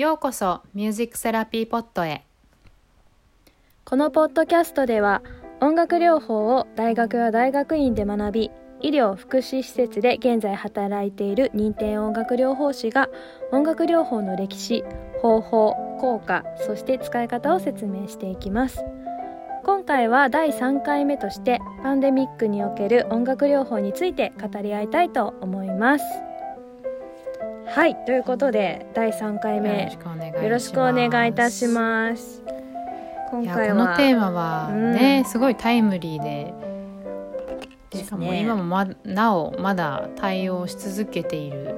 ようこそミュージックセラピーポットへ。このポッドキャストでは音楽療法を大学や大学院で学び医療福祉施設で現在働いている認定音楽療法士が音楽療法の歴史方法効果そして使い方を説明していきます。今回は第3回目としてパンデミックにおける音楽療法について語り合いたいと思います。はいということで第3回目よろしくお願いいたします。今回はこのテーマはね、うん、すごいタイムリーでしかも今もま、なおまだ対応し続けている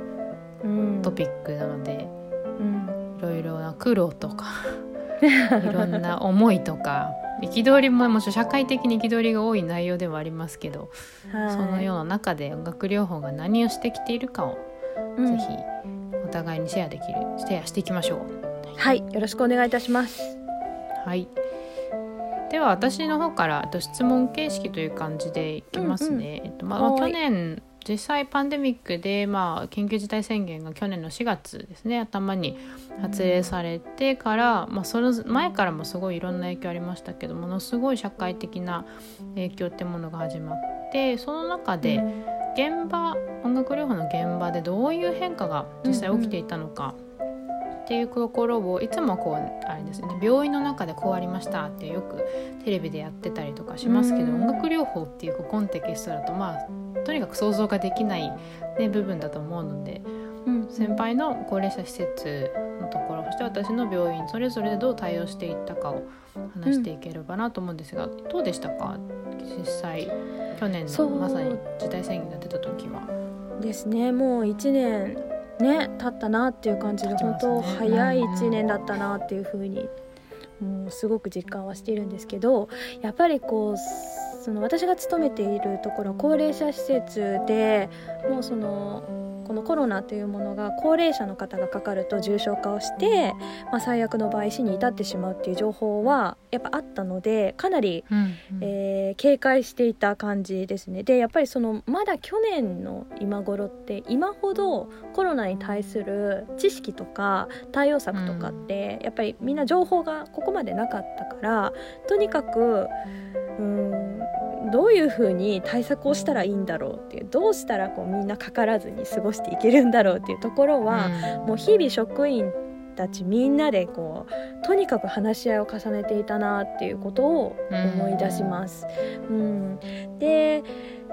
トピックなので、うん、いろいろな苦労とか いろんな思いとか憤りももちろん社会的に憤りが多い内容ではありますけど、はい、そのような中で音楽療法が何をしてきているかを、うん、ぜひお互いにシェアできるシェアしていきましょう。はいよろしくお願いいたします。はいでは私の方からと質問形式という感じでいきますね。うんうん、えっとまあ、去年実際パンデミックで、まあ、緊急事態宣言が去年の4月ですね頭に発令されてから、まあ、その前からもすごいいろんな影響ありましたけどものすごい社会的な影響ってものが始まってその中で現場音楽療法の現場でどういう変化が実際起きていたのか。っていうところをいつもこうあれですね病院の中でこうありましたってよくテレビでやってたりとかしますけど音楽療法っていうコンテキストだとまあとにかく想像ができない、ね、部分だと思うので、うん、先輩の高齢者施設のところそして私の病院それぞれでどう対応していったかを話していければなと思うんですが、うん、どうでしたか？実際去年のまさに時代宣言が出た時は。ですね。もう1年ね経ったなっていう感じで、ね、本当早い1年だったなっていうふうにもうすごく実感はしているんですけどやっぱりこうその私が勤めているところ高齢者施設でもうそのこのコロナというものが高齢者の方がかかると重症化をして、まあ、最悪の場合死に至ってしまうっていう情報はやっぱあったのでかなり、うんうん、えー、警戒していた感じですね。でやっぱりそのまだ去年の今頃って今ほどコロナに対する知識とか対応策とかって、やっぱりみんな情報がここまでなかったからとにかくうんどういうふうに対策をしたらいいんだろうっていうどうしたらこうみんなかからずに過ごしていけるんだろうっていうところは、うん、もう日々職員たちみんなでこうとにかく話し合いを重ねていたなっていうことを思い出します。うん、で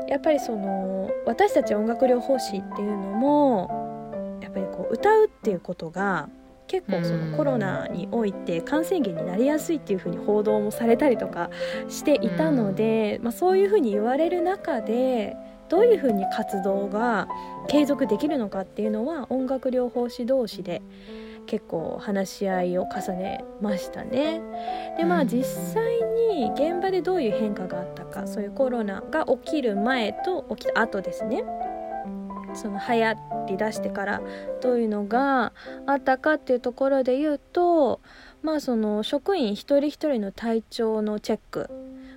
やっぱりその私たち音楽療法士っていうのもやっぱりこう歌うっていうことが結構そのコロナにおいて感染源になりやすいっていうふうに報道もされたりとかしていたので、まあ、そういうふうに言われる中でどういうふうに活動が継続できるのかっていうのは音楽療法士同士で結構話し合いを重ねましたね。でまあ実際に現場でどういう変化があったかそういうコロナが起きる前と起きた後ですね。その流行りだしてからどういうのがあったかっていうところで言うとまあその職員一人一人の体調のチェック、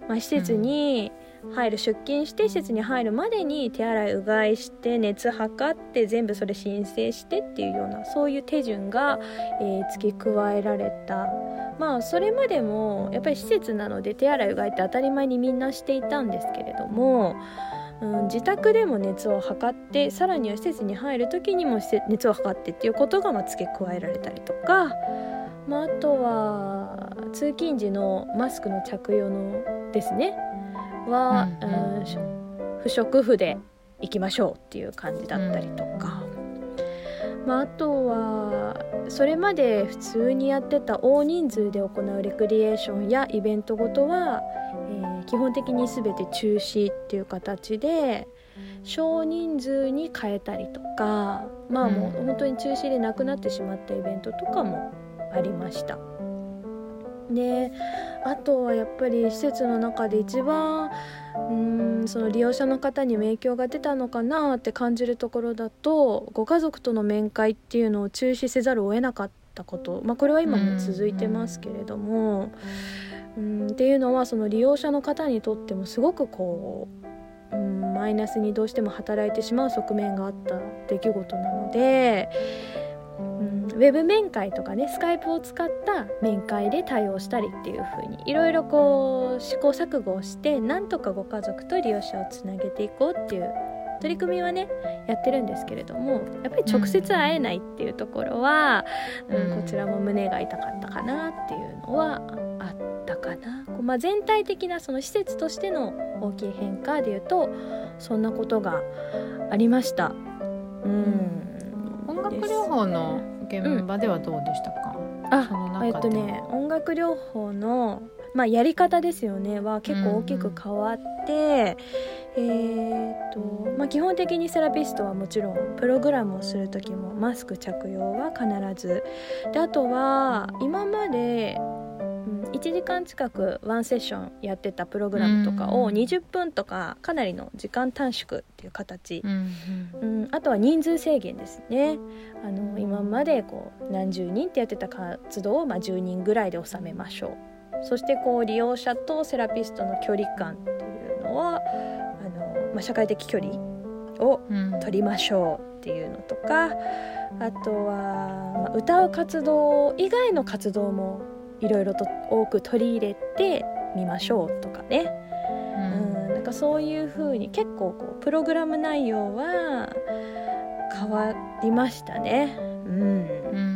まあ、施設に入る出勤して施設に入るまでに手洗いうがいして熱測って全部それ申請してっていうようなそういう手順が、えー、付け加えられた。まあそれまでもやっぱり施設なので手洗いうがいって当たり前にみんなしていたんですけれどもうん、自宅でも熱を測ってさらには施設に入る時にも熱を測ってっていうことがま付け加えられたりとか、まあ、あとは通勤時のマスクの着用のですねは、うん、うん、不織布で行きましょうっていう感じだったりとか。まあ、あとはそれまで普通にやってた大人数で行うレクリエーションやイベントごとはー、基本的に全て中止っていう形で少人数に変えたりとかまあもう本当に中止でなくなってしまったイベントとかもありました。であとはやっぱり施設の中で一番うんその利用者の方に影響が出たのかなって感じるところだとご家族との面会っていうのを中止せざるを得なかったこと、まあ、これは今も続いてますけれども。うんうんっていうのはその利用者の方にとってもすごくこう、うん、マイナスにどうしても働いてしまう側面があった出来事なので、うん、ウェブ面会とかねスカイプを使った面会で対応したりっていう風にいろいろこう試行錯誤をしてなんとかご家族と利用者をつなげていこうっていう取り組みはねやってるんですけれどもやっぱり直接会えないっていうところは、うん、うん、こちらも胸が痛かったかなっていうのはあったかな。こうまあ、全体的なその施設としての大きい変化でいうとそんなことがありました。うん、音楽療法の現場ではどうでしたか、うん、あえっとね音楽療法のまあ、やり方ですよね。は結構大きく変わって、うん、えーとまあ、基本的にセラピストはもちろんプログラムをする時もマスク着用は必ず。であとは今まで1時間近くワンセッションやってたプログラムとかを20分とかかなりの時間短縮っていう形、うん、うん、あとは人数制限ですね。あの今までこう何十人ってやってた活動をまあ10人ぐらいで収めましょうそしてこう利用者とセラピストの距離感っていうのはあの、まあ、社会的距離を取りましょうっていうのとか、うん、あとは、まあ、歌う活動以外の活動もいろいろと多く取り入れてみましょうとかね、うん、うんなんかそういうふうに結構こうプログラム内容は変わりましたね。うん、うん、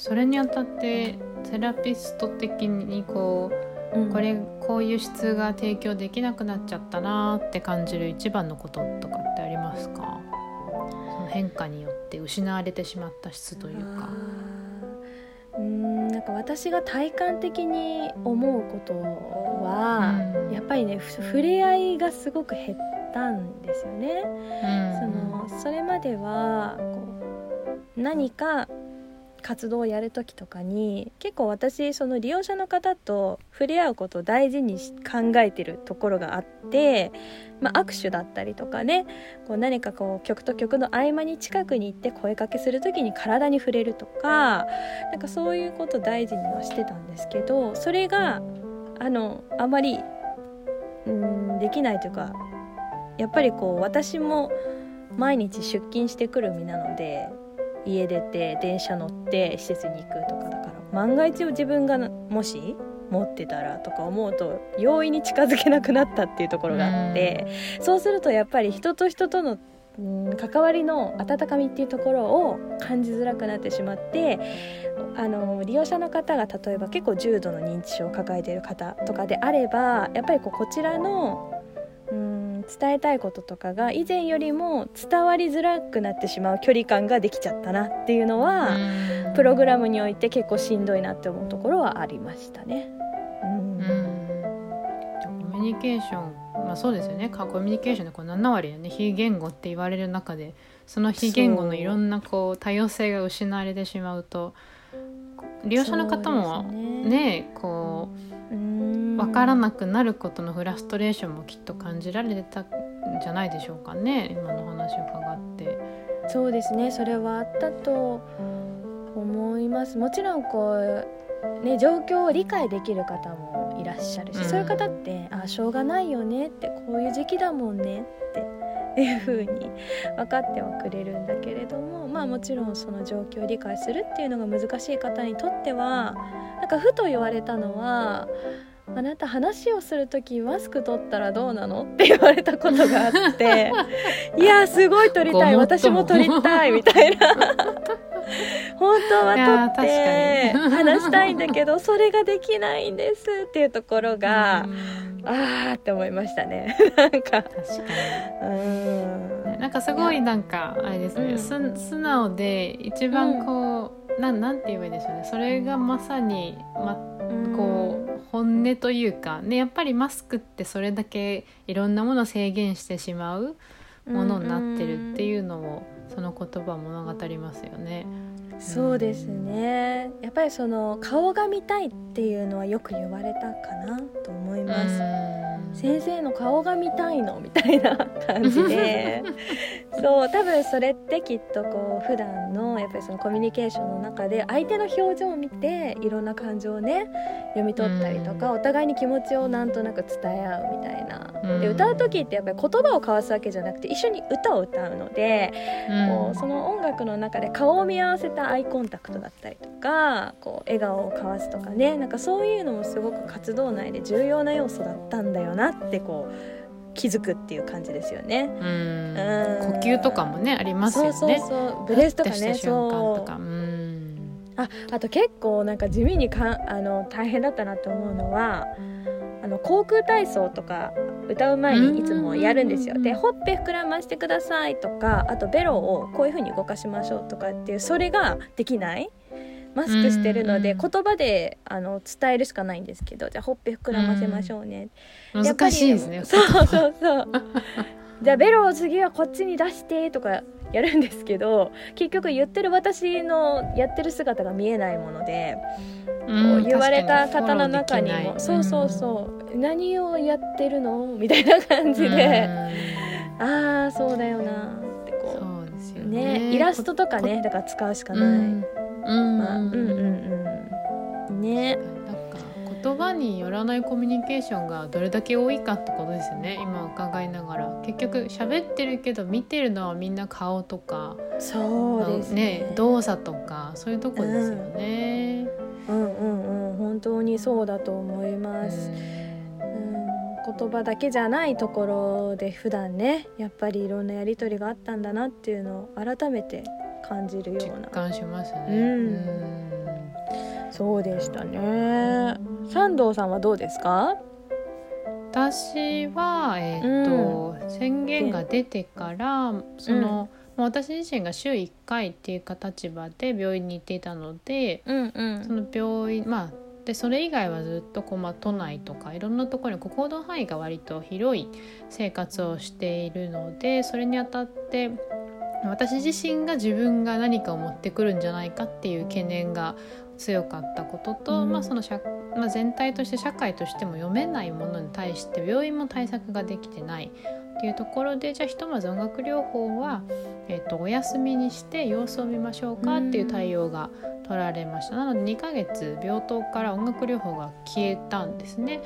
それにあたってセラピスト的にこう、うん、これこういう質が提供できなくなっちゃったなって感じる一番のこととかってありますか？その変化によって失われてしまった質というか。うんなんか私が体感的に思うことは、うん、やっぱりね触れ合いがすごく減ったんですよね。うん、そのそれまではこう何か活動をやる時とかに結構私その利用者の方と触れ合うことを大事に考えてるところがあって、まあ、握手だったりとかねこう何かこう曲と曲の合間に近くに行って声かけする時に体に触れるとかなんかそういうこと大事にはしてたんですけどそれがあのあまりうんできないというかやっぱりこう私も毎日出勤してくる身なので家出て電車乗って施設に行くとかだから万が一自分がもし持ってたらとか思うと容易に近づけなくなったっていうところがあって、うそうするとやっぱり人と人との関わりの温かみっていうところを感じづらくなってしまってあの利用者の方が例えば結構重度の認知症を抱えている方とかであればやっぱりこうこちらの伝えたいこととかが以前よりも伝わりづらくなってしまう距離感ができちゃったなっていうのはプログラムにおいて結構しんどいなって思うところはありましたね。うん、コミュニケーションまあそうですよね。コミュニケーションでこう7割ね非言語って言われる中でその非言語のいろんなこう多様性が失われてしまうと利用者の方もねね。こう分からなくなることのフラストレーションもきっと感じられたんじゃないでしょうかね。今の話を伺って。そうですね。それはあったと思います。もちろんこうね状況を理解できる方もいらっしゃるし、うん、そういう方ってあしょうがないよねってこういう時期だもんねっていう風に分かってはくれるんだけれどもまあもちろんその状況を理解するっていうのが難しい方にとってはなんかふと言われたのはあなた話をする時マスク取ったらどうなのって言われたことがあって いやすごい取りたい私も取りたいみたいな。本当は取って話したいんだけどそれができないんですっていうところがああって思いましたね。なんか。確かに。うん。なんかすごいなんかあれですね、うん、素直で一番こう、うん、なんなんて言えばいいでしょうね。それがまさに、ま、こう本音というか、ね、やっぱりマスクってそれだけいろんなものを制限してしまうものになってるっていうのを、その言葉物語りますよね。そうですね。やっぱりその顔が見たいっていうのはよく言われたかなと思います。先生の顔が見たいのみたいな感じで。そう多分それってきっとこう普段のやっぱりそのコミュニケーションの中で相手の表情を見ていろんな感情をね読み取ったりとか、お互いに気持ちをなんとなく伝え合うみたいな。で歌う時ってやっぱり言葉を交わすわけじゃなくて一緒に歌を歌うので、こうその音楽の中で顔を見合わせたアイコンタクトだったりとかこう笑顔を交わすとかねなんかそういうのもすごく活動内で重要な要素だったんだよなってこう。気づくっていう感じですよね。うん、呼吸とかもねありますよね。そうそうそうブレスとかね。そう。うんああと結構なんか地味にかあの大変だったなと思うのはあの航空体操とか歌う前にいつもやるんですよ。でほっぺ膨らましてくださいとかあとベロをこういう風に動かしましょうとかっていうそれができないマスクしてるので言葉であの伝えるしかないんですけどじゃあほっぺ膨らませましょうね。難しいですね。そうそうそう。じゃあベロを次はこっちに出してとかやるんですけど結局言ってる私のやってる姿が見えないもので、うん、言われた方の中にもそうそうそう、うん、何をやってるの？みたいな感じで、うん、ああそうだよなってこう。そうですよね、ね、イラストとかねだから使うしかない。うん。まあ、うんうんうん。ね言葉によらないコミュニケーションがどれだけ多いかってことですよね。今伺いながら。結局喋ってるけど見てるのはみんな顔とかそうですね、ね、動作とかそういうとこですよね、うん、うんうんうん。本当にそうだと思います、うん、言葉だけじゃないところで普段ねやっぱりいろんなやり取りがあったんだなっていうのを改めて感じるような。実感しますね、うん。そうでしたね。三藤さんはどうですか？私は、えーと、うん、宣言が出てからその、うん、私自身が週1回っていう立場で病院に行っていたので、うんうん、その病院まあでそれ以外はずっとこう、まあ、都内とかいろんなところに行動範囲が割と広い生活をしているのでそれにあたって私自身が自分が何かを持ってくるんじゃないかっていう懸念が強かったことと、うん、まあ、その社まあ、全体として社会としても読めないものに対して病院も対策ができてないっていうところでじゃあひとまず音楽療法は、えーと、お休みにして様子を見ましょうかっていう対応が取られました、なので2ヶ月病棟から音楽療法が消えたんですね。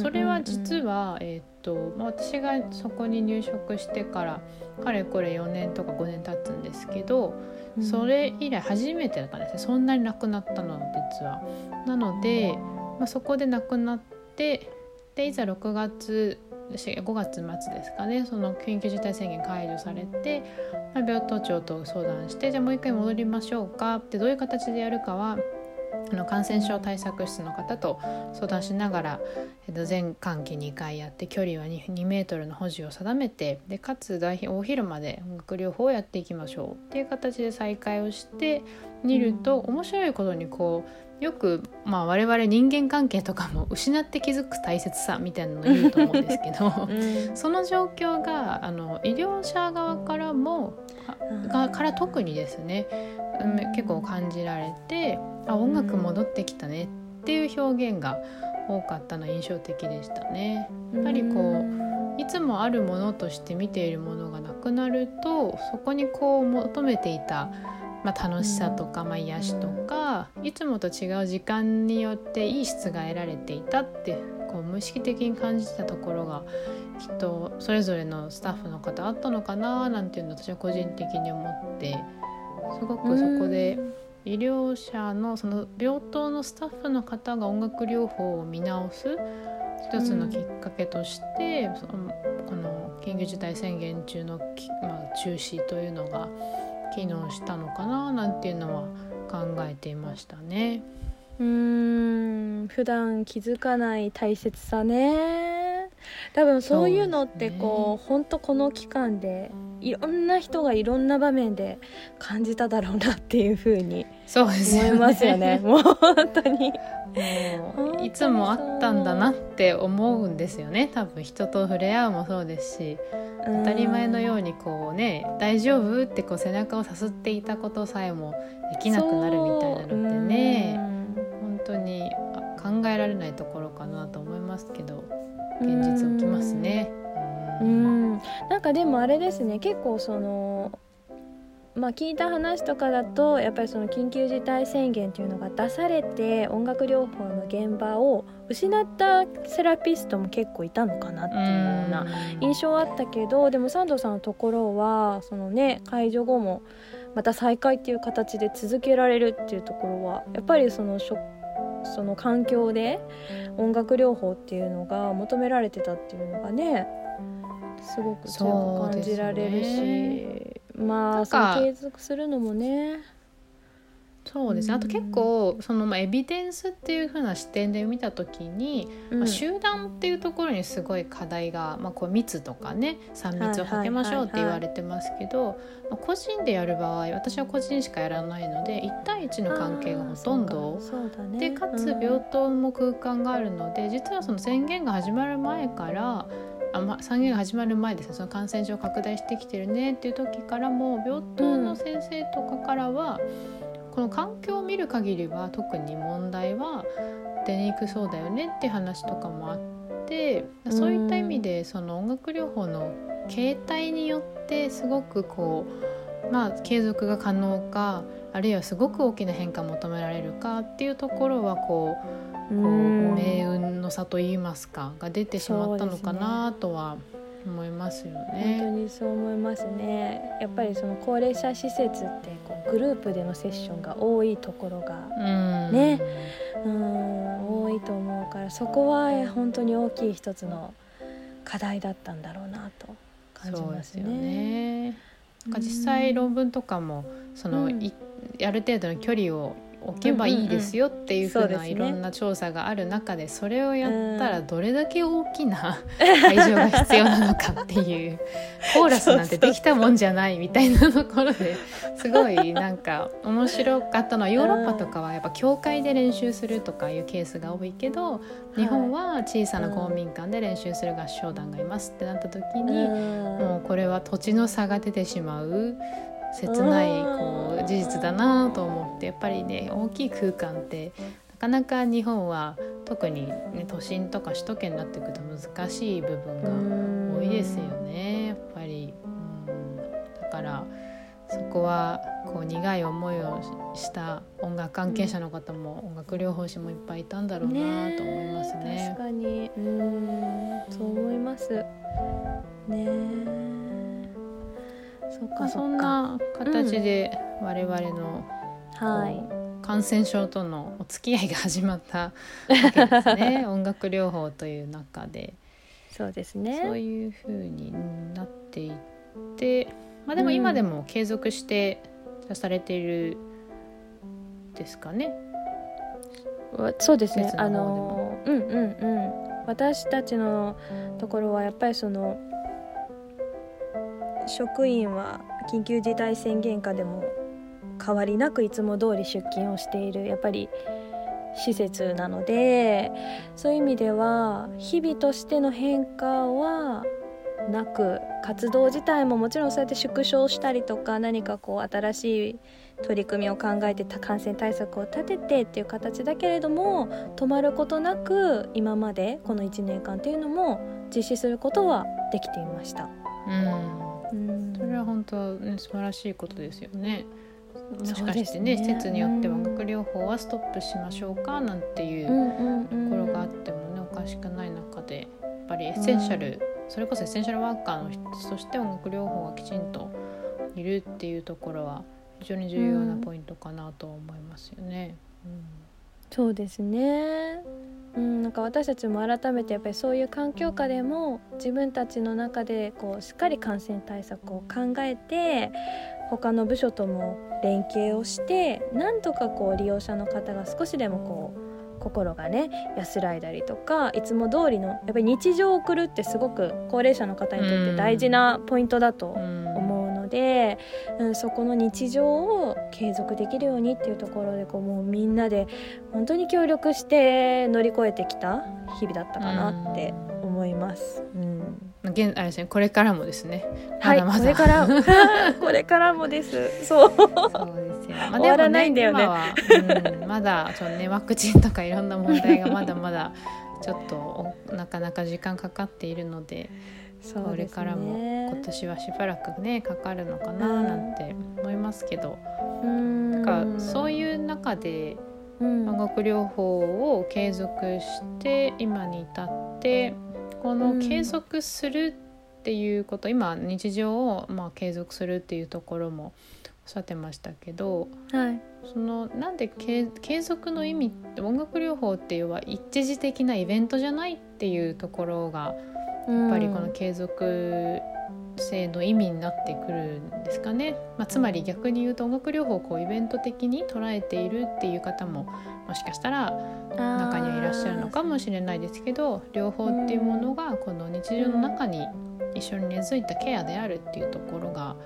それは実は、えーとまあ、私がそこに入職してからかれこれ4年とか5年経つんですけど、それ以来初めてだったんですね。そんなに亡くなったの実は。なので、まあ、そこで亡くなってでいざ6月5月末ですかね。その緊急事態宣言解除されて、まあ、病棟長と相談してじゃあもう一回戻りましょうかってどういう形でやるかはあの感染症対策室の方と相談しながら、えっと、全換気2回やって距離は 2, 2メートルの保持を定めてでかつ大大まで音楽療法をやっていきましょうっていう形で再開をしてみると、面白いことにこうよく、まあ、我々人間関係とかも失って気づく大切さみたいなの言うと思うんですけど、うん、その状況があの医療者側からもがから特にですね結構感じられてあ音楽戻ってきたねっていう表現が多かったの印象的でしたね。やっぱりこういつもあるものとして見ているものがなくなるとそこにこう求めていた、まあ、楽しさとか、まあ、癒しとかいつもと違う時間によっていい質が得られていたってこう無意識的に感じたところがきっとそれぞれのスタッフの方あったのかななんていうのを私は個人的に思ってすごくそこで医療者のその病棟のスタッフの方が音楽療法を見直す一つのきっかけとして、うん、そのこの緊急事態宣言中の、まあ、中止というのが機能したのかななんていうのは考えていましたね。うーん普段気づかない大切さね多分そういうのってこう本当、ね、この期間でいろんな人がいろんな場面で感じただろうなっていうふうに思いますよね。もう本当にもういつもあったんだなって思うんですよね多分人と触れ合うもそうですし当たり前のようにこうね「大丈夫?」ってこう背中をさすっていたことさえもできなくなるみたいなのってね本当に考えられないところかなと思いますけど。現実起きますね。うんなんかでもあれですね結構そのまあ、聞いた話とかだとやっぱりその緊急事態宣言というのが出されて音楽療法の現場を失ったセラピストも結構いたのかなっていうような印象はあったけどでもサンドさんのところはそのね解除後もまた再開っていう形で続けられるっていうところはやっぱりそのその環境で音楽療法っていうのが求められてたっていうのがねすごく強く感じられるし、まあその継続するのもね。そうですね。あと結構その、まあ、エビデンスっていう風な視点で見た時に、うん、まあ、集団っていうところにすごい課題が、まあ、こう密とかね3密をはけましょうって言われてますけど、ま個人でやる場合私は個人しかやらないので1対1の関係がほとんど、ね、でかつ病棟も空間があるので、うん、実はその宣言が始まる前からあ、ま、宣言が始まる前ですね。その感染症拡大してきてるねっていう時からも病棟の先生とかからは、うん、この環境を見る限りは特に問題は出にくそうだよねって話とかもあってそういった意味でその音楽療法の形態によってすごくこうまあ継続が可能かあるいはすごく大きな変化を求められるかっていうところはこうこう命運の差といいますかが出てしまったのかなとは思いますよね。本当にそう思いますね。やっぱりその高齢者施設ってこうグループでのセッションが多いところがね、うん多いと思うからそこは本当に大きい一つの課題だったんだろうなと感じますね。ねなんか実際論文とかもその、うん、ある程度の距離を置けばいいですよっていうふうないろんな調査がある中でそれをやったらどれだけ大きな会場が必要なのかっていう コーラスなんてできたもんじゃないみたいなところですごいなんか面白かったのはヨーロッパとかはやっぱ教会で練習するとかいうケースが多いけど日本は小さな公民館で練習する合唱団がいますってなった時にもうこれは土地の差が出てしまう切ないこう事実だなと思ってやっぱりね大きい空間ってなかなか日本は特に、ね、都心とか首都圏になってくると難しい部分が多いですよね。やっぱり。うん。だからそこはこう苦い思いをした音楽関係者の方も、音楽療法士もいっぱいいたんだろうなと思いますね。ね確かに。うん。そう思います。ねそかそんな形で我々の、はい、感染症とのお付き合いが始まったわけですね。音楽療法という中で。そうですね。そういうふうになっていって、まあ、でも今でも継続してされているですかね。うん、そうですね。あのうんうんうん。私たちのところはやっぱりその職員は緊急事態宣言下でも変わりなくいつも通り出勤をしているやっぱり施設なのでそういう意味では日々としての変化はなく活動自体ももちろんそうやって縮小したりとか何かこう新しい取り組みを考えて感染対策を立ててっていう形だけれども止まることなく今までこの1年間っていうのも実施することはできていました。うんそれは本当、ね、素晴らしいことですよね。もしかしてね、ね、施設によっては音楽療法はストップしましょうかなんていうところがあってもね、おかしくない中でやっぱりエッセンシャル、うん、それこそエッセンシャルワーカーの人として音楽療法がきちんといるっていうところは非常に重要なポイントかなと思いますよね。うん、そうですねうん、なんか私たちも改めてやっぱりそういう環境下でも自分たちの中でこうしっかり感染対策を考えて他の部署とも連携をしてなんとかこう利用者の方が少しでもこう心がね安らいだりとかいつも通りのやっぱり日常を送るってすごく高齢者の方にとって大事なポイントだと思うので、うん、そこの日常を継続できるようにっていうところでこうもうみんなで本当に協力して乗り越えてきた日々だったかなって思います。うん現あれですねこれからもですね。はい、ま、これから これからもです。そう。そうですよ。まあ、終わらないんだよね。うん、まだそのねワクチンとかいろんな問題がまだまだちょっとなかなか時間かかっているので。そ、ね、れからも今年はしばらくねかかるのかななんて思いますけど、うん、だからそういう中で音楽療法を継続して今に至ってこの継続するっていうこと、今日常をまあ継続するっていうところもおっしゃってましたけど、はい、そのなんで継続の意味って音楽療法っていうのは一時的なイベントじゃないっていうところがやっぱりこの継続性の意味になってくるんですかね、まあ、つまり逆に言うと音楽療法をこうイベント的に捉えているっていう方ももしかしたら中にはいらっしゃるのかもしれないですけど療法っていうものがこの日常の中に一緒に根付いたケアであるっていうところが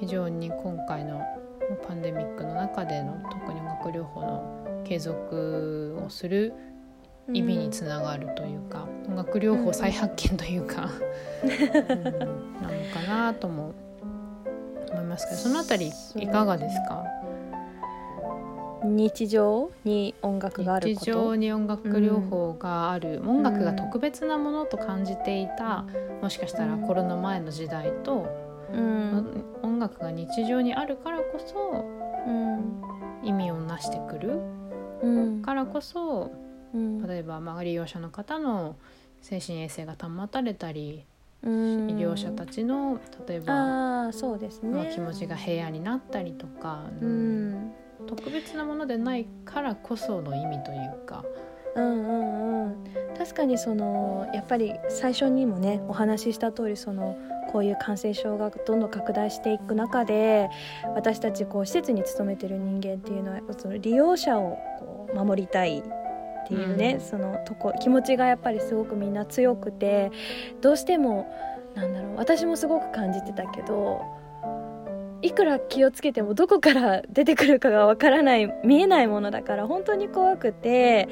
非常に今回のパンデミックの中での特に音楽療法の継続をする意味につながるというか、うん、音楽療法再発見というか、うん、なのかなとも思いますけどそのあたりいかがですか？日常に音楽がある日常に音楽療法がある、うん、音楽が特別なものと感じていた、もしかしたらコロナ前の時代と、うん、音楽が日常にあるからこそ、意味をなしてくる、からこそうん、例えば、まあ、利用者の方の精神衛生が保たれたり、医療者たちの例えばあそうですね、まあ、気持ちが平安になったりとか、うん、特別なものでないからこその意味というか。うんうんうん、確かにそのやっぱり最初にもねお話しした通りそのこういう感染症がどんどん拡大していく中で私たちこう施設に勤めてる人間っていうのはその利用者をこう守りたいっていうね、うん、そのとこ気持ちがやっぱりすごくみんな強くてどうしてもなんだろう私もすごく感じてたけどいくら気をつけてもどこから出てくるかがわからない見えないものだから本当に怖くて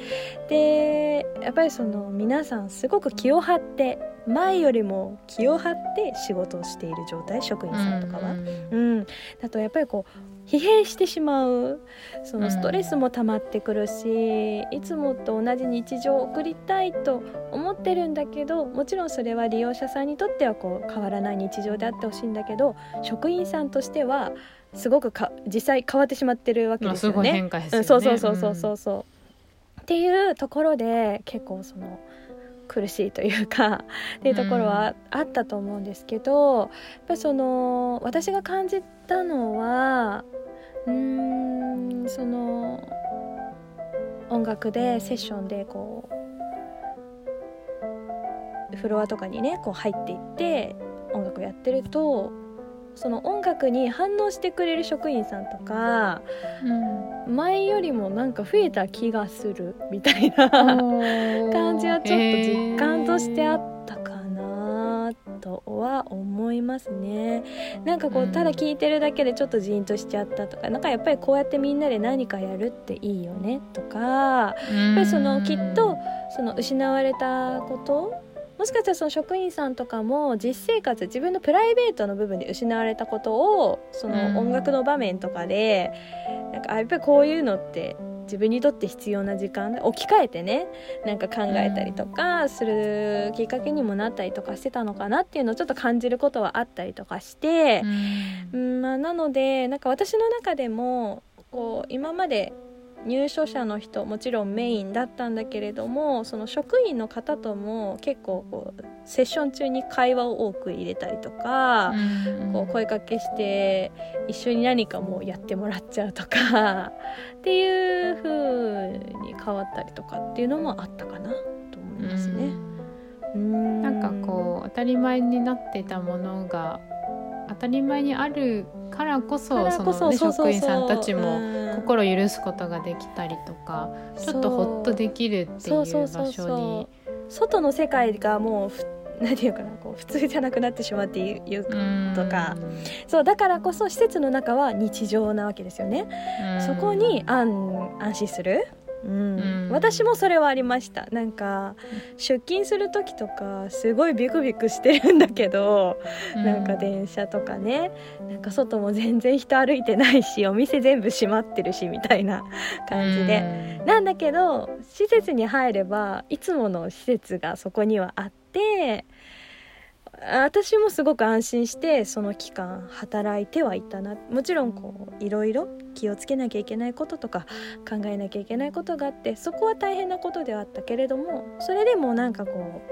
でやっぱりその皆さんすごく気を張って前よりも気を張って仕事をしている状態職員さんとかは。うん、うん、だとやっぱりこう疲弊してしまうそのストレスも溜まってくるし、いつもと同じ日常を送りたいと思ってるんだけどもちろんそれは利用者さんにとってはこう変わらない日常であってほしいんだけど職員さんとしてはすごくか実際変わってしまってるわけですよね。まあ、すねうん、そうそうそうそうそうそう。うん、っていうところで結構その。苦しいというかっていうところはあったと思うんですけど、やっぱその私が感じたのはうんその音楽でセッションでこうフロアとかにねこう入っていって音楽やってるとその音楽に反応してくれる職員さんとか、うん、前よりもなんか増えた気がするみたいな感じはちょっと実感としてあったかなとは思いますね。なんかこうただ聞いてるだけでちょっとジーンとしちゃったとかなんかやっぱりこうやってみんなで何かやるっていいよねとかやっぱりそのきっとその失われたこともしかしたらその職員さんとかも実生活自分のプライベートの部分で失われたことをその音楽の場面とかで、なんかやっぱりこういうのって自分にとって必要な時間置き換えてねなんか考えたりとかするきっかけにもなったりとかしてたのかなっていうのをちょっと感じることはあったりとかして、うん、まあ、なのでなんか私の中でもこう今まで入所者の人もちろんメインだったんだけれどもその職員の方とも結構こうセッション中に会話を多く入れたりとか、こう声かけして一緒に何かもうやってもらっちゃうとかっていう風に変わったりとかっていうのもあったかなと思いますね。んなんかこう当たり前になってたものが当たり前にあるからこそその、ね、職員さんたちも心許すことができたりとかちょっとほっとできるっていう場所に。外の世界がもう何 て言うかなこう普通じゃなくなってしまっていうとか。そうだからこそ施設の中は日常なわけですよね。そこに安安心するうん。うん。私もそれはありました。なんか出勤する時とかすごいビクビクしてるんだけど、なんか電車とかね。なんか外も全然人歩いてないしお店全部閉まってるしみたいな感じで、なんだけど施設に入ればいつもの施設がそこにはあって私もすごく安心してその期間働いてはいたなもちろんこういろいろ気をつけなきゃいけないこととか考えなきゃいけないことがあってそこは大変なことではあったけれどもそれでもなんかこ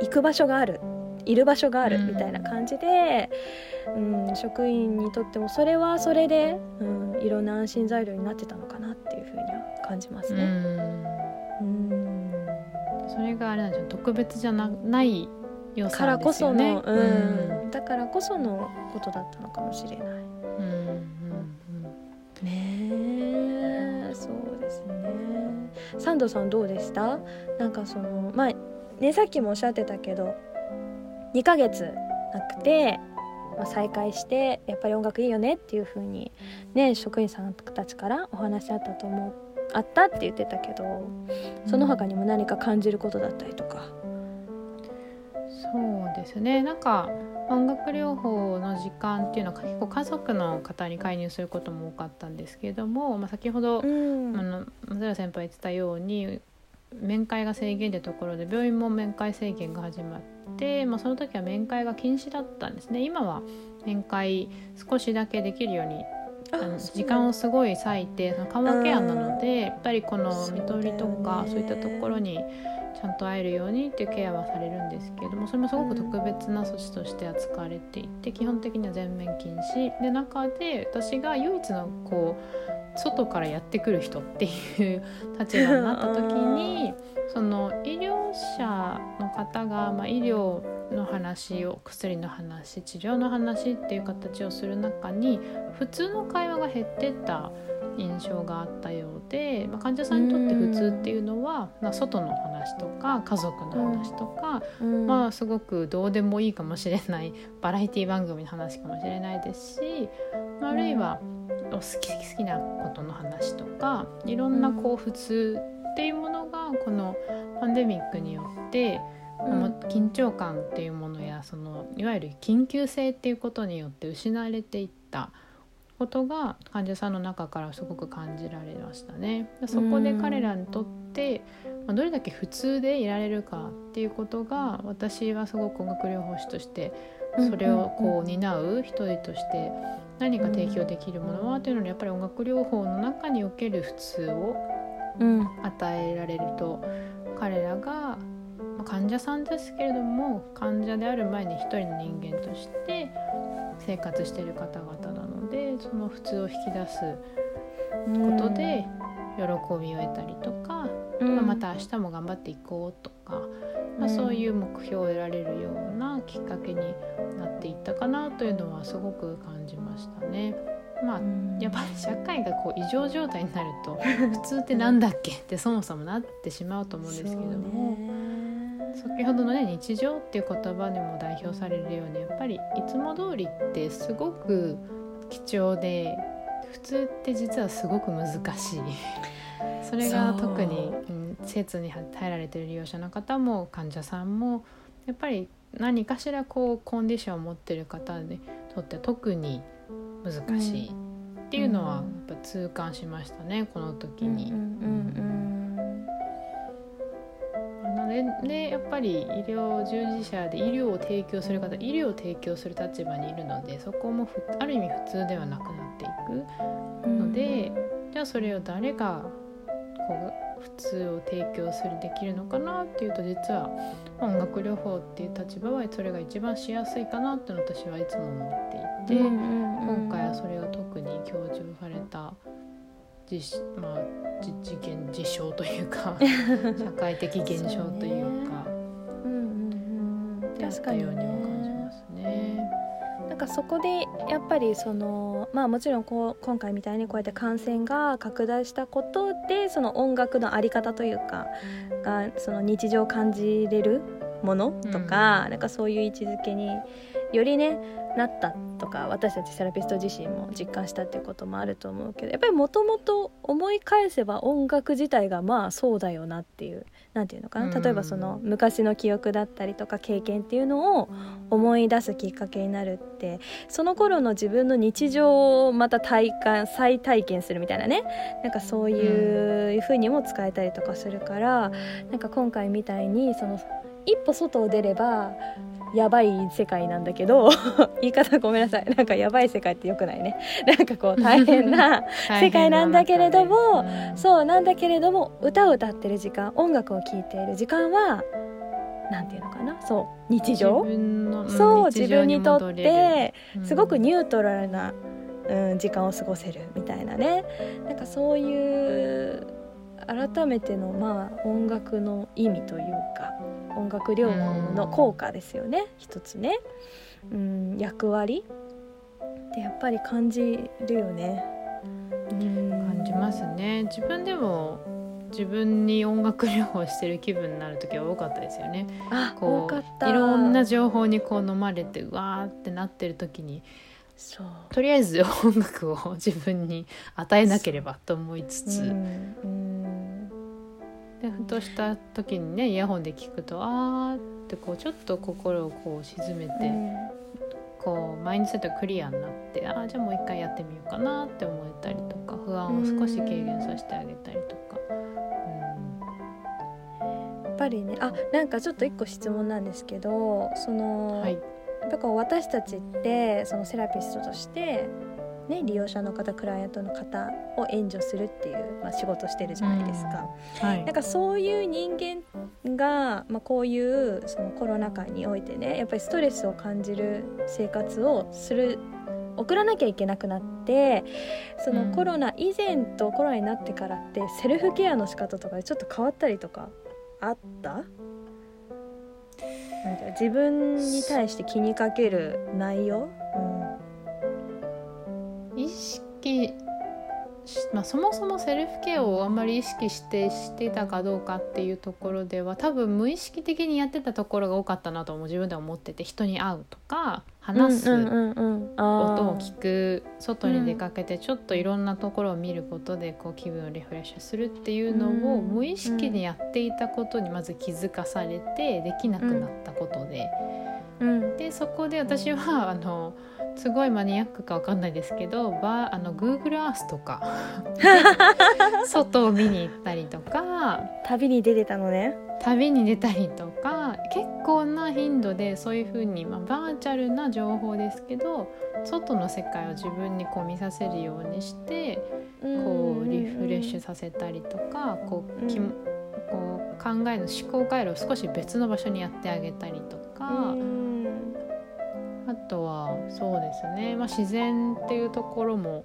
う行く場所があるいる場所があるみたいな感じで、うん職員にとってもそれはそれで、うん、いろんな安心材料になってたのかなっていうふうには感じますうんね。うんそれがあれなんですよ特別じゃなない良さからこその、うん。だからこそのことだったのかもしれない。うんうんねえ。そうですね。サンドさんどうでした？なんかそのまあねさっきもおっしゃってたけど2ヶ月なくて、まあ、再開してやっぱり音楽いいよねっていう風にね職員さんたちからお話あったと思うあったって言ってたけどうん。その他にも何か感じることだったりとか。そうですね。なんか音楽療法の時間っていうのは結構家族の方に介入することも多かったんですけれども、まあ、先ほど、うん。あの松浦先輩言ってたように面会が制限ってところで病院も面会制限が始まって、まあ、その時は面会が禁止だったんですね。今は面会少しだけできるようにあの時間をすごい割いてその緩和ケアなのでやっぱりこの看取りとかそういったところにちゃんと会えるようにっていうケアはされるんですけれどもそれもすごく特別な措置として扱われていて基本的には全面禁止。で中で私が唯一のこう外からやってくる人っていう立場になった時に方が、まあ、医療の話を薬の話治療の話っていう形をする中に普通の会話が減ってった印象があったようで、まあ、患者さんにとって普通っていうのは、まあ、外の話とか家族の話とか、うん。まあすごくどうでもいいかもしれないバラエティ番組の話かもしれないですし、まああるいはお好き好きなことの話とかいろんなこう普通っていうものがこのパンデミックによって、まあも緊張感っていうものやそのいわゆる緊急性っていうことによって失われていったことが患者さんの中からすごく感じられましたね。そこで彼らにとって、まあ、どれだけ普通でいられるかっていうことが私はすごく音楽療法士としてそれをこう担う一人として何か提供できるものはっていうのにやっぱり音楽療法の中における普通をうん。与えられると彼らがまあ患者さんですけれども患者である前に一人の人間として生活している方々なのでその普通を引き出すことで喜びを得たりとか、うん。まあ、また明日も頑張っていこうとか、まあ、そういう目標を得られるようなきっかけになっていったかなというのはすごく感じましたね。まあうん。やっぱり社会がこう異常状態になると 普通ってなんだっけってそもそもなってしまうと思うんですけども、先ほどのね日常っていう言葉にも代表されるようにやっぱりいつも通りってすごく貴重で普通って実はすごく難しい。それが特に、うん施設に入られてる利用者の方も患者さんもやっぱり何かしらこうコンディションを持ってる方にとっては特に難しいっていうのはやっぱ痛感しましたねこの時に。うんうんなのででやっぱり医療従事者で医療を提供する方医療を提供する立場にいるのでそこもふある意味普通ではなくなっていくうん。ので、じゃあそれを誰がこう普通を提供するできるのかなっていうと実は音楽療法っていう立場はそれが一番しやすいかなって私はいつも思っていて、うんうんうん今回はそれが特に強調された実,、まあ、実現事象というか 社会的現象というかうんうんうんであったようにも感じますね。なんかそこでやっぱりそのまあもちろんこう今回みたいにこうやって感染が拡大したことでその音楽のあり方というかがその日常を感じれるものとか、なんかそういう位置づけによりねなったとか私たちセラピスト自身も実感したっていうこともあると思うけどやっぱりもともと思い返せば音楽自体がまあそうだよなっていう何て言うのかな例えばその昔の記憶だったりとか経験っていうのを思い出すきっかけになるってその頃の自分の日常をまた体感再体験するみたいなねなんかそういう風にも使えたりとかするからなんか今回みたいにその一歩外を出ればやばい世界なんだけど 言い方ごめんなさい。なんかやばい世界ってよくないね。なんかこう 大変な世界なんだけれども、うん、そうなんだけれども歌を歌ってる時間音楽を聴いている時間はなんていうのかな？そう日常？そう自分にとってすごくニュートラルな、うん、時間を過ごせるみたいなね。なんかそういう改めてのまあ音楽の意味というか音楽療法の効果ですよね、うん、一つね、うん、役割。ってやっぱり感じるよね、うん、感じますね。自分でも自分に音楽療法してる気分になる時は多かったですよね。あこういろんな情報にこう飲まれてうわーってなってる時にそう。とりあえず音楽を自分に与えなければと思いつつ、でふとした時にねイヤホンで聞くとあーってこうちょっと心をこう沈めて、うん、こうマインドセットクリアになってああじゃあもう一回やってみようかなって思えたりとか不安を少し軽減させてあげたりとか。やっぱりねあなんかちょっと一個質問なんですけどその、はい、だから私たちってそのセラピストとしてね、利用者の方クライアントの方を援助するっていう、まあ、仕事してるじゃないですか。うん。はい、なんかそういう人間が、まあ、こういうそのコロナ禍においてねやっぱりストレスを感じる生活をする送らなきゃいけなくなってそのコロナ以前とコロナになってからってセルフケアの仕方とかでちょっと変わったりとかあった？なんか自分に対して気にかける内容、うん、意識まあ、そもそもセルフケアをあんまり意識してしてたかどうかっていうところでは多分無意識的にやってたところが多かったなとも自分では思ってて人に会うとか話す、音を聞く外に出かけてちょっといろんなところを見ることでこう気分をリフレッシュするっていうのを無意識にやっていたことにまず気づかされてできなくなったことで。うんでそこで私はあのすごいマニアックかわかんないですけどバあの Google Earth とか 外を見に行ったりとか旅に出てたのね。旅に出たりとか結構な頻度でそういうふうに、まあ、バーチャルな情報ですけど外の世界を自分にこう見させるようにしてこうリフレッシュさせたりとかこうきこう考えの思考回路を少し別の場所にやってあげたりとか。あとはそうですね、まあ、自然っていうところも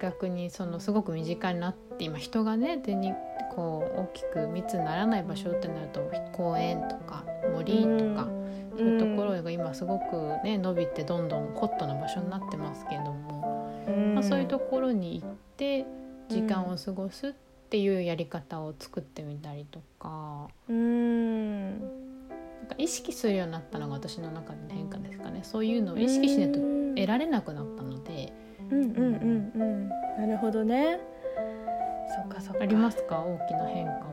逆にそのすごく身近になって今人がね手にこう大きく密にならない場所ってなると公園とか森とか、そういうところが今すごくね伸びてどんどんホットな場所になってますけれども、まあ、そういうところに行って時間を過ごすっていうやり方を作ってみたりとか。うんなんか意識するようになったのが私の中での変化ですかね。そういうのを意識しないと得られなくなったので。うんうんうんうん。なるほどね。そっかそっか。ありますか？大きな変化は。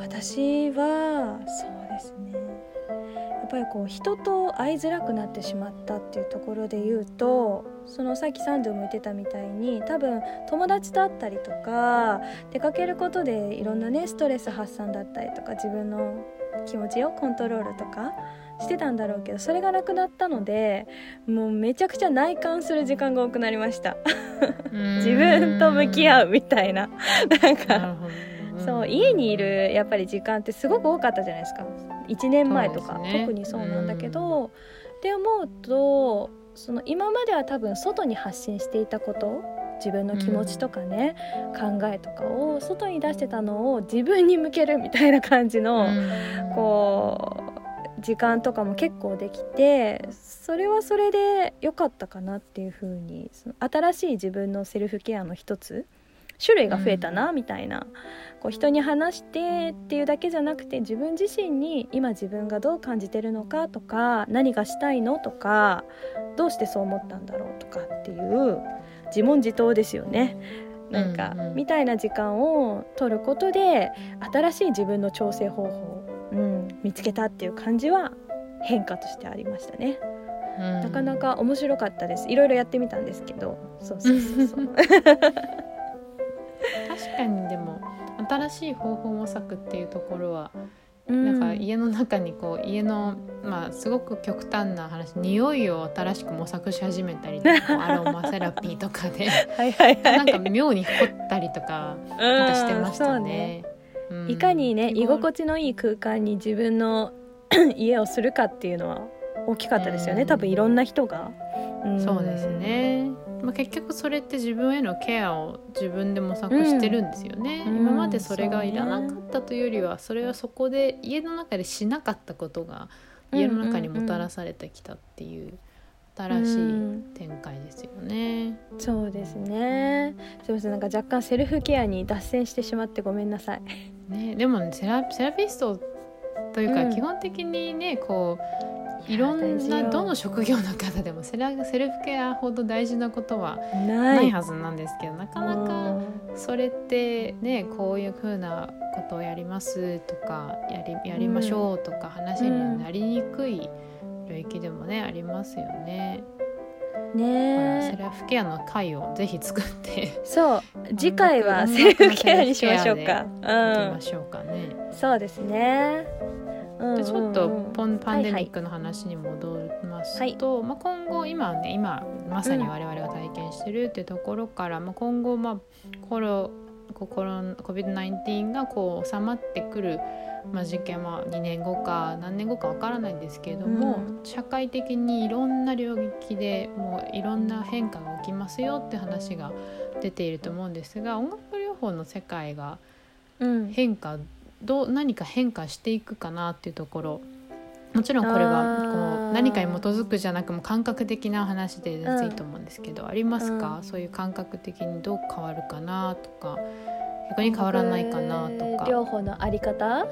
私はそうですね。やっぱりこう人と会いづらくなってしまったっていうところで言うとそのさっきサンドゥも言ってたみたいに多分友達と会ったりとか出かけることでいろんなねストレス発散だったりとか自分の気持ちをコントロールとかしてたんだろうけどそれがなくなったのでもうめちゃくちゃ内観する時間が多くなりました。自分と向き合うみたいな。なんかそう家にいるやっぱり時間ってすごく多かったじゃないですか。1年前とか、ね、特にそうなんだけどって思うとその今までは多分外に発信していたこと自分の気持ちとかね、うん、考えとかを外に出してたのを自分に向けるみたいな感じの、うん、こう時間とかも結構できてそれはそれで良かったかなっていうふうにその新しい自分のセルフケアの一つ種類が増えたなみたいな、こう人に話してっていうだけじゃなくて自分自身に今自分がどう感じてるのかとか何がしたいのとかどうしてそう思ったんだろうとかっていう自問自答ですよね。なんか、うんうんみたいな時間を取ることで新しい自分の調整方法、うん、見つけたっていう感じは変化としてありましたね。なかなか面白かったです。いろいろやってみたんですけど、そうそうそうそう。確かにでも新しい方法模索っていうところは、うなんか家の中にこう家のまあすごく極端な話匂いを新しく模索し始めたりとかアロマセラピーとかで は。なんか妙に凝ったりとかなんかしてましたね。うんうんいかにね居心地のいい空間に自分の 家をするかっていうのは大きかったですよね。うん多分いろんな人が。んそうです。ね。まあ、結局それって自分へのケアを自分で模索してるんですよね、うん今までそれがいらなかったというよりはそれはそこで家の中でしなかったことが家の中にもたらされてきたっていう新しい展開ですよね。そうですね。すみませんなんか若干セルフケアに脱線してしまってごめんなさい。ねでもねセラセラピストというか、うん基本的にねこういろんなどの職業の方でもセラセルフケアほど大事なことはない。はずなんですけどなかなか。うんそれってねこういう風なことをやりますとかやりやりましょうとか話になりにくい領域でもねありますよね。ねセルフケアの会をぜひ作っていそう次回は 音セル楽フケアにしましょうか。きましょうかね。うん、そうですね。うんでちょっとポンパンデミはいックの話に戻りますと、まあ、今後今はね今まさに我々が体験してるっていうところから、まあ、今後まあコロコロ COVID-19 がこう収まってくる、まあ、事件は2年後か何年後かわからないんですけれども、う社会的にいろんな領域でもういろんな変化が起きますよって話が出ていると思うんですが音楽療法の世界がうん、変化どう何か変化していくかなっていうところ。もちろんこれあはー。こう何かに基づくじゃなくも感覚的な話で全然いいと思うんですけど、ありますか、うん。そういう感覚的にどう変わるかなとか逆に変わらないかなとか。両方のあり方？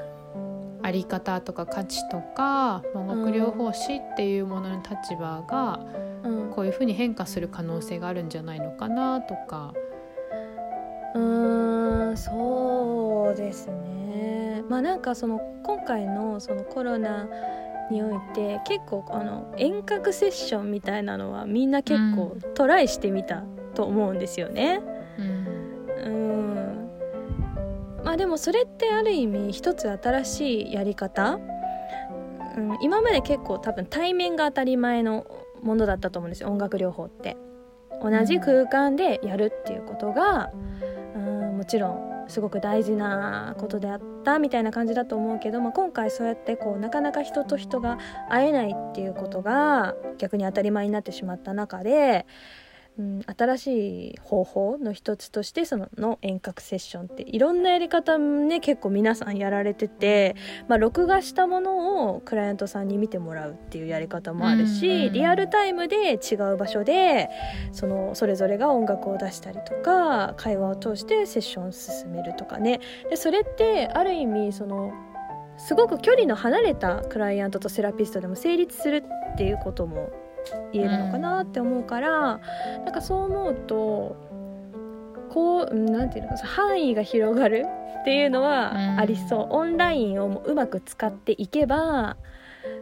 あり方とか価値とか音楽療法士っていうものの立場がうん。こういうふうに変化する可能性があるんじゃないのかなとか。うーんそうですねまあなんかその今回のそのコロナにおいて結構あの遠隔セッションみたいなのはみんな結構トライしてみたと思うんですよね。うんうんまあでもそれってある意味一つ新しいやり方、うん、今まで結構多分対面が当たり前のものだったと思うんですよ音楽療法って。同じ空間でやるっていうことが、うん、もちろんすごく大事なことであったみたいな感じだと思うけど、まあ、今回そうやってこうなかなか人と人が会えないっていうことが逆に当たり前になってしまった中で、うん、新しい方法の一つとしてそのの遠隔セッションっていろんなやり方ね結構皆さんやられてて、まあ、録画したものをクライアントさんに見てもらうっていうやり方もあるし、リアルタイムで違う場所でそのそれぞれが音楽を出したりとか会話を通してセッションを進めるとかね。でそれってある意味そのすごく距離の離れたクライアントとセラピストでも成立するっていうことも言えるのかなって思うから、なんかそう思うとこううんなんていうの範囲が広がるっていうのはありそう、オンラインをもううまく使っていけば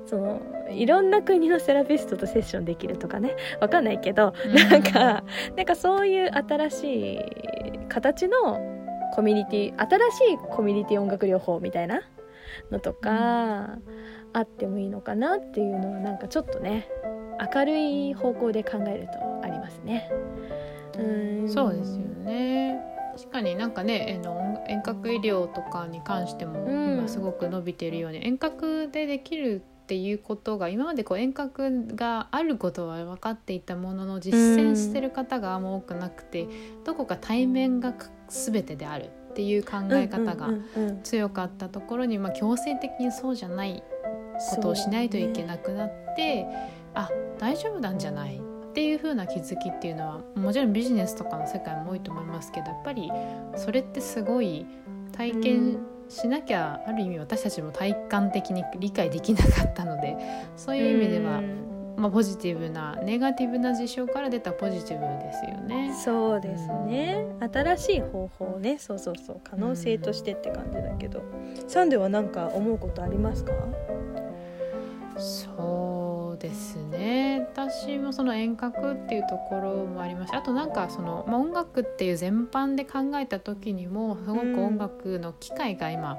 そのいろんな国のセラピストとセッションできるとかね。わかんないけど、なんかなんかそういう新しい形のコミュニティ新しいコミュニティ音楽療法みたいなのとか、あってもいいのかなっていうのはなんかちょっとね明るい方向で考えるとありますね。うん。そうですよね。確かになんかね遠隔医療とかに関してもうん。今すごく伸びているように、遠隔でできるっていうことが今までこう遠隔があることは分かっていたものの実践してる方があんま多くなくて、どこか対面が全てであるっていう考え方がうんうんうん。強かったところに、まあ、強制的にそうじゃないことをしないといけなくなって、あ大丈夫なんじゃない？っっていう風な気づきっていうのはもちろんビジネスとかの世界も多いと思いますけどやっぱりそれってすごい体験しなきゃ、ある意味私たちも体感的に理解できなかったのでそういう意味では、まあ、ポジティブなネガティブな事象から出たポジティブですよね。そうですね、新しい方法ね。そうそうそう。可能性としてって感じだけど、サンデは何か思うことありますか？そうですね。私もその遠隔っていうところもありましたあとなんかその、まあ、音楽っていう全般で考えた時にもすごく音楽の機会が今、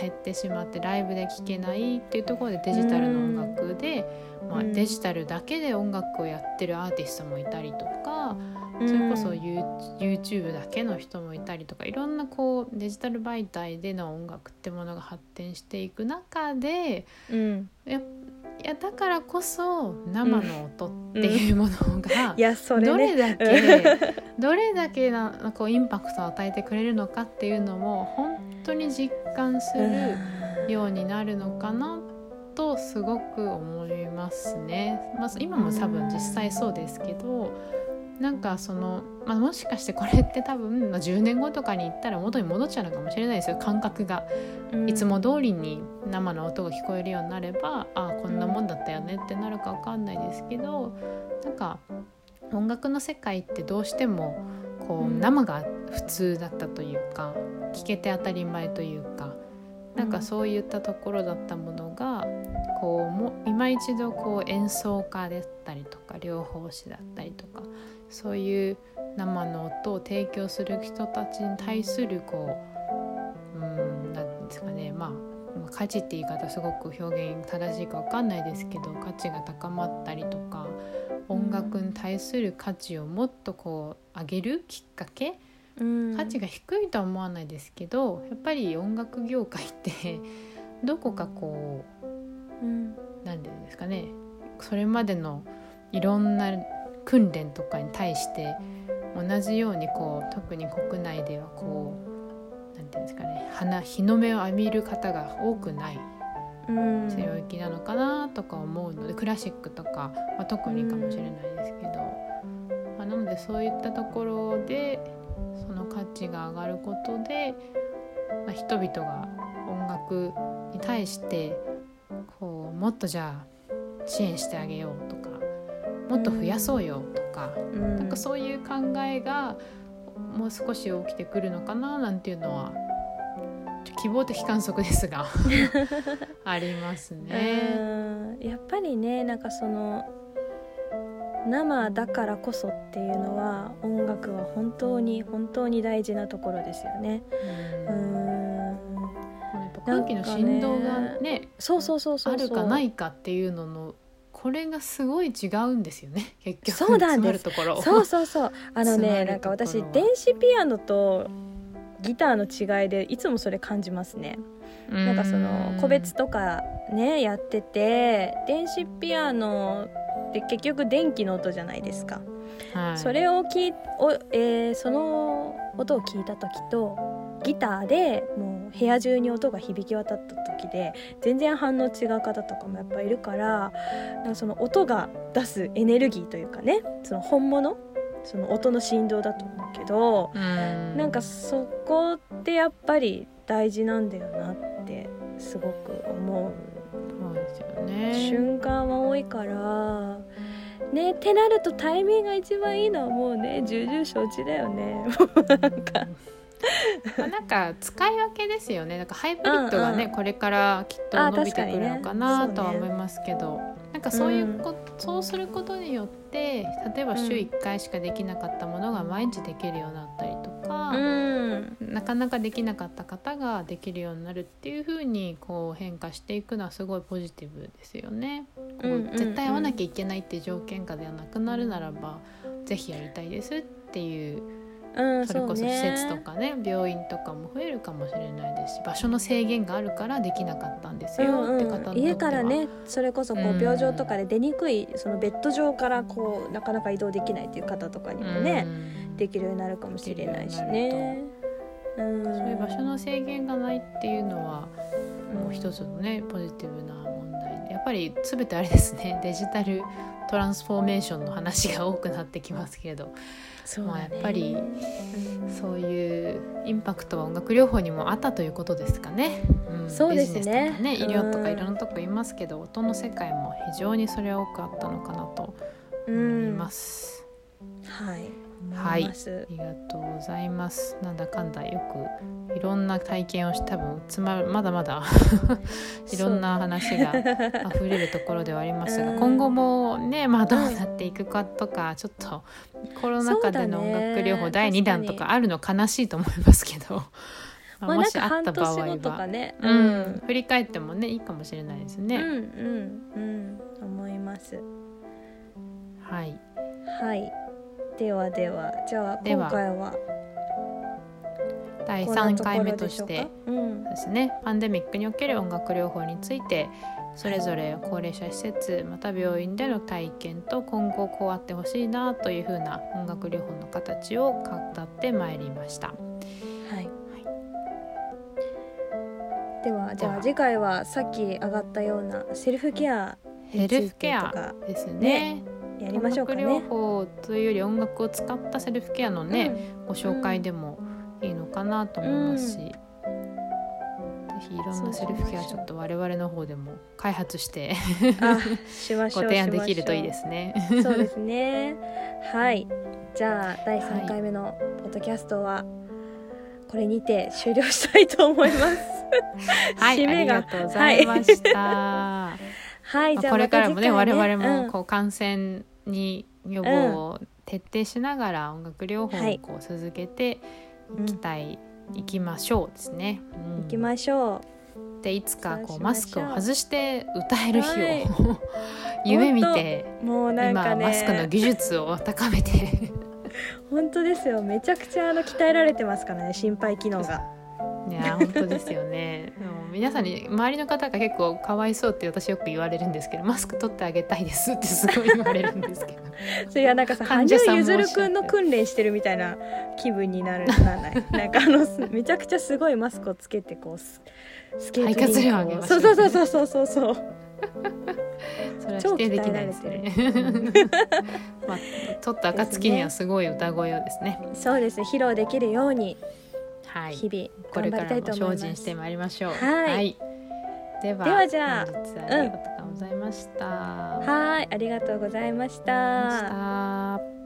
減ってしまってライブで聴けないっていうところでデジタルの音楽で、まあ、デジタルだけで音楽をやってるアーティストもいたりとか。それこそ YouTube だけの人もいたりとかいろんなこうデジタル媒体での音楽ってものが発展していく中で、うん、やいやだからこそ生の音っていうものが、どれだけどれだけなこうインパクトを与えてくれるのかっていうのも本当に実感するようになるのかなとすごく思いますね。まあ、今も多分実際そうですけどなんかその、まあ、もしかしてこれって多分、まあ、10年後とかに行ったら元に戻っちゃうのかもしれないですよ。感覚が、うん、いつも通りに生の音が聞こえるようになればああこんなもんだったよねってなるか分かんないですけどなんか音楽の世界ってどうしてもこう生が普通だったというか聞けて当たり前というかなんかそういったところだったものがこうも今一度こう演奏家だったりとか療法士だったりとかそういう生の音を提供する人たちに対するこううん何ですかね。まあ価値って言い方すごく表現正しいか分かんないですけど価値が高まったりとか音楽に対する価値をもっとこう上げるきっかけ、うん、価値が低いとは思わないですけどやっぱり音楽業界って どこかこう何、うん、て言うんですかね。それまでのいろんな訓練とかに対して同じようにこう特に国内ではこう何て言うんですかね花日の目を浴びる方が多くない領域なのかなとか思うのでクラシックとか、まあ、特にかもしれないですけど、まあ、なのでそういったところでその価値が上がることで、まあ、人々が音楽に対してこうもっとじゃあ支援してあげようとかもっと増やそうよとか、うん、なんかそういう考えがもう少し起きてくるのかななんていうのは希望的観測ですが ありますね。やっぱりねなんかその生だからこそっていうのは音楽は本当に本当に大事なところですよね。うん。空気の振動がね、ね、そうそうそうそう。あるかないかっていうののこれがすごい違うんですよね。結局そうなんです。そうそうそう。あのねなんか私電子ピアノとギターの違いでいつもそれ感じますね。なんかその個別とかねやってて電子ピアノって結局電気の音じゃないですか、はい、それをきお、えー、その音を聞いた時とギターでもう部屋中に音が響き渡った時で全然反応違う方とかもやっぱいるからなんかその音が出すエネルギーというかねその本物？その音の振動だと思うけどんなんかそこってやっぱり大事なんだよなってすごく思う。そうですよね瞬間は多いからねってなるとタイミングが一番いいのはもうね重々承知だよね。なんか まあなんか使い分けですよね。なんかハイブリッドがね、うんうん、これからきっと伸びてくるのかなとは思いますけど、ね、なんかそういうこ、うん、そうすることによって例えば週1回しかできなかったものが毎日できるようになったりとか、うん、なかなかできなかった方ができるようになるっていうふうにこう変化していくのはすごいポジティブですよね。こう絶対会わなきゃいけないって条件下ではなくなるならば是非やりたいですっていう。それこそ施設とかね、ね、病院とかも増えるかもしれないですし場所の制限があるからできなかったんですよ、うんうん、って方家からねそれこそこう病状とかで出にくい、そのベッド上からこうなかなか移動できないっていう方とかにもね、できるようになるかもしれないしね。うん、そういう場所の制限がないっていうのはもう一つのねポジティブな問題。でやっぱり全てあれですね。デジタルトランスフォーメーションの話が多くなってきますけれど、そうまあ、やっぱりそういうインパクトは音楽療法にもあったということですかね。うん、そうですね。ビジネスとかね医療とかうんいろんなとこいますけど、音の世界も非常にそれは多くあったのかなとう思いんます。はいはい。思ます。ありがとうございます。なんだかんだよくいろんな体験をして多分つままだまだ いろんな話が溢れるところではありますが、うん。今後もねまあどうなっていくかとか、ちょっとコロナ禍での音楽療法第2弾とかあるの悲しいと思いますけど、まあもしあった半場合年後とかは、ねうん。振り返ってもねいいかもしれないですね。うんうんうん。思います。はい。はいではでは。じゃあ今回は。第こんな3ところ回目とでして。うん。ですね。パンデミックにおける音楽療法についてそれぞれ高齢者施設また病院での体験と今後こうあってほしいなというふうな音楽療法の形を語ってまいりました。はい。ではじゃあ次回はさっき上がったようなセルフケアヘルフケアですね。ねやりましょうかね。音楽療法というより音楽を使ったセルフケアのね、ご紹介でもいいのかなと思いますし、ぜひいろんなセルフケアちょっと我々の方でも開発して ご提案できるといいですすね。そうですねはいじゃあ第3回目のポッドキャストはこれにて終了したいと思います。はい、あ り締めががとうございました。はい、じゃあまあこれからもねまた次我回々もこう感染に予防を徹底しながら音楽療法はいをこう続けていきたい、いきましょうですね。うん。うん行きましょでいつかこそうマスクを外して歌える日を、はい。夢見てうもうなんかね。今マスクの技術を高めて。本当ですよ。めちゃくちゃあの鍛えられてますからね心肺機能がいや本当ですよね。でも皆さんに周りの方が結構かわいそうって私よく言われるんですけどマスク取ってあげたいですってすごい言われるんですけど。それはなんかさ羽患者さん生結弦申し訳くんの訓練してるみたいな気分になるならない。なんかあのめちゃくちゃすごいマスクをつけてこうススケートリンクを。肺活量上げましょそううそうそうそうそうそう。それは否定できないですね。まあ、取った暁にはすごい歌声をですね。そうですね。披露できるように。はい。日々これ頑張りたからもいと思います精進してまいりましょう。はいでは、ではじゃあ本日はありがとうございました。はいありがとうございましありがとうございましたた。